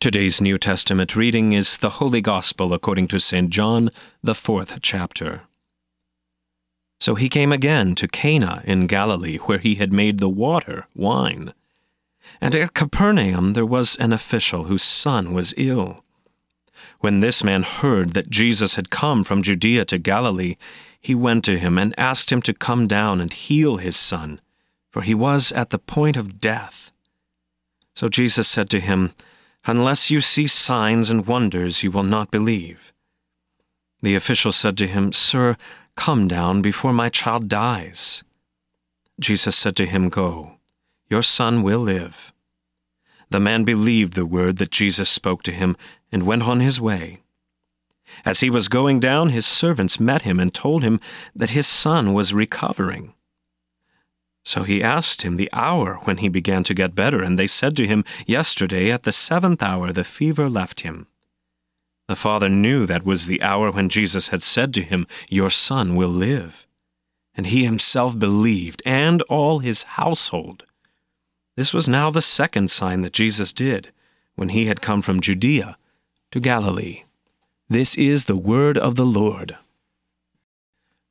Today's New Testament reading is the Holy Gospel according to St. John, the fourth chapter. So he came again to Cana in Galilee, where he had made the water wine. And at Capernaum there was an official whose son was ill. When this man heard that Jesus had come from Judea to Galilee, he went to him and asked him to come down and heal his son, for he was at the point of death. So Jesus said to him, Unless you see signs and wonders, you will not believe. The official said to him, Sir, come down before my child dies. Jesus said to him, Go, your son will live. The man believed the word that Jesus spoke to him and went on his way. As he was going down, his servants met him and told him that his son was recovering. So he asked him the hour when he began to get better, and they said to him, Yesterday at the seventh hour the fever left him. The father knew that was the hour when Jesus had said to him, Your son will live. And he himself believed, and all his household. This was now the second sign that Jesus did, when he had come from Judea to Galilee. This is the word of the Lord.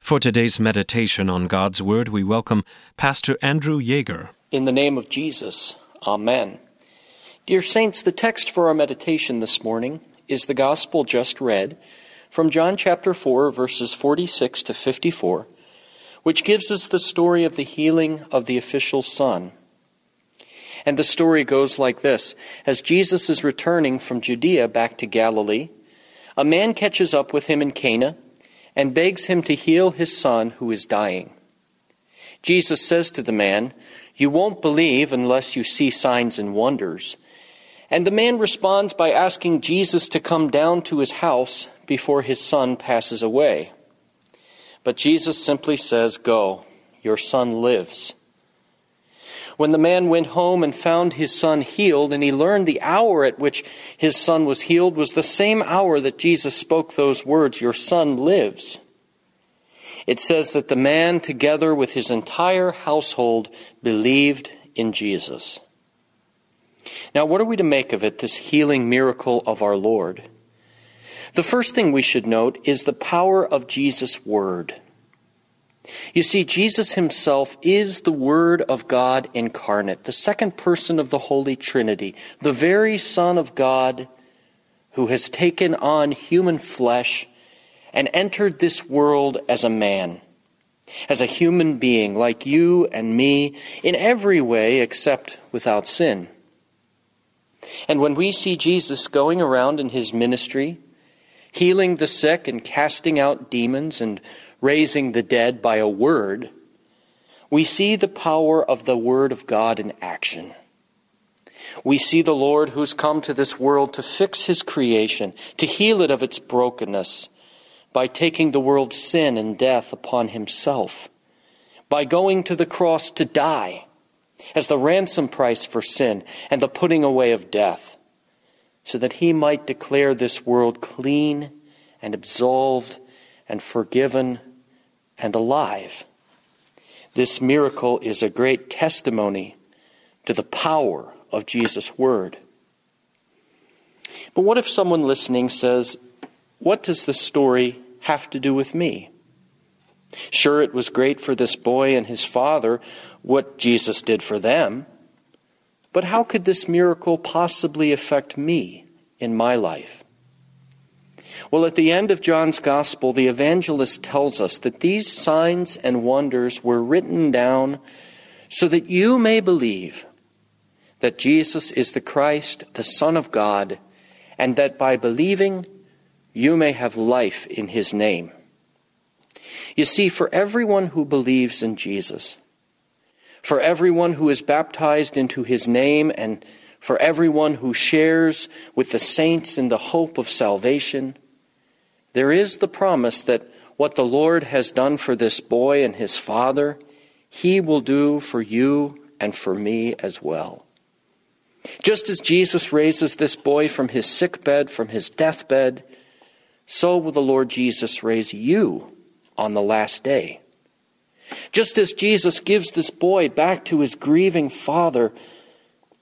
For today's meditation on God's Word, we welcome Pastor Andrew Yeager. In the name of Jesus, Amen. Dear Saints, the text for our meditation this morning is the Gospel just read from John chapter 4, verses 46 to 54, which gives us the story of the healing of the official's son. And the story goes like this As Jesus is returning from Judea back to Galilee, a man catches up with him in Cana and begs him to heal his son who is dying. Jesus says to the man, You won't believe unless you see signs and wonders. And the man responds by asking Jesus to come down to his house before his son passes away. But Jesus simply says, Go, your son lives. When the man went home and found his son healed, and he learned the hour at which his son was healed was the same hour that Jesus spoke those words, Your son lives. It says that the man, together with his entire household, believed in Jesus. Now, what are we to make of it, this healing miracle of our Lord? The first thing we should note is the power of Jesus' word. You see, Jesus himself is the Word of God incarnate, the second person of the Holy Trinity, the very Son of God who has taken on human flesh and entered this world as a man, as a human being like you and me in every way except without sin. And when we see Jesus going around in his ministry, healing the sick and casting out demons and raising the dead by a word, we see the power of the Word of God in action. We see the Lord who's come to this world to fix his creation, to heal it of its brokenness, by taking the world's sin and death upon himself, by going to the cross to die as the ransom price for sin and the putting away of death, so that he might declare this world clean and absolved and forgiven and alive. This miracle is a great testimony to the power of Jesus' word. But what if someone listening says, What does this story have to do with me? Sure, it was great for this boy and his father what Jesus did for them, but how could this miracle possibly affect me in my life? Well, at the end of John's Gospel, the evangelist tells us that these signs and wonders were written down so that you may believe that Jesus is the Christ, the Son of God, and that by believing you may have life in his name. You see, for everyone who believes in Jesus, for everyone who is baptized into his name, and for everyone who shares with the saints in the hope of salvation, there is the promise that what the Lord has done for this boy and his father, he will do for you and for me as well. Just as Jesus raises this boy from his sick bed, from his deathbed, so will the Lord Jesus raise you on the last day. Just as Jesus gives this boy back to his grieving father,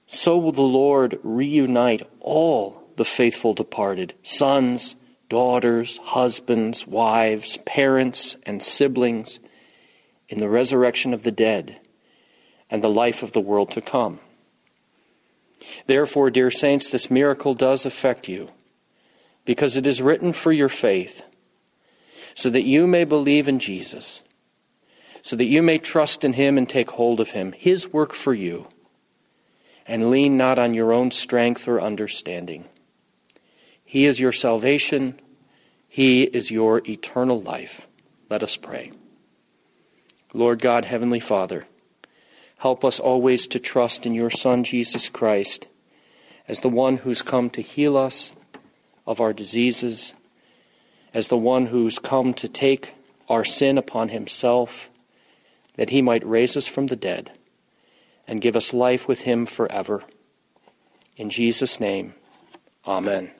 so will the Lord reunite all the faithful departed sons, daughters, husbands, wives, parents, and siblings in the resurrection of the dead and the life of the world to come. Therefore, dear saints, this miracle does affect you because it is written for your faith, so that you may believe in Jesus, so that you may trust in him and take hold of him, his work for you, and lean not on your own strength or understanding. He is your salvation, he is your eternal life. Let us pray. Lord God, Heavenly Father, help us always to trust in your Son, Jesus Christ, as the one who's come to heal us of our diseases, as the one who's come to take our sin upon himself, that he might raise us from the dead and give us life with him forever. In Jesus' name, amen.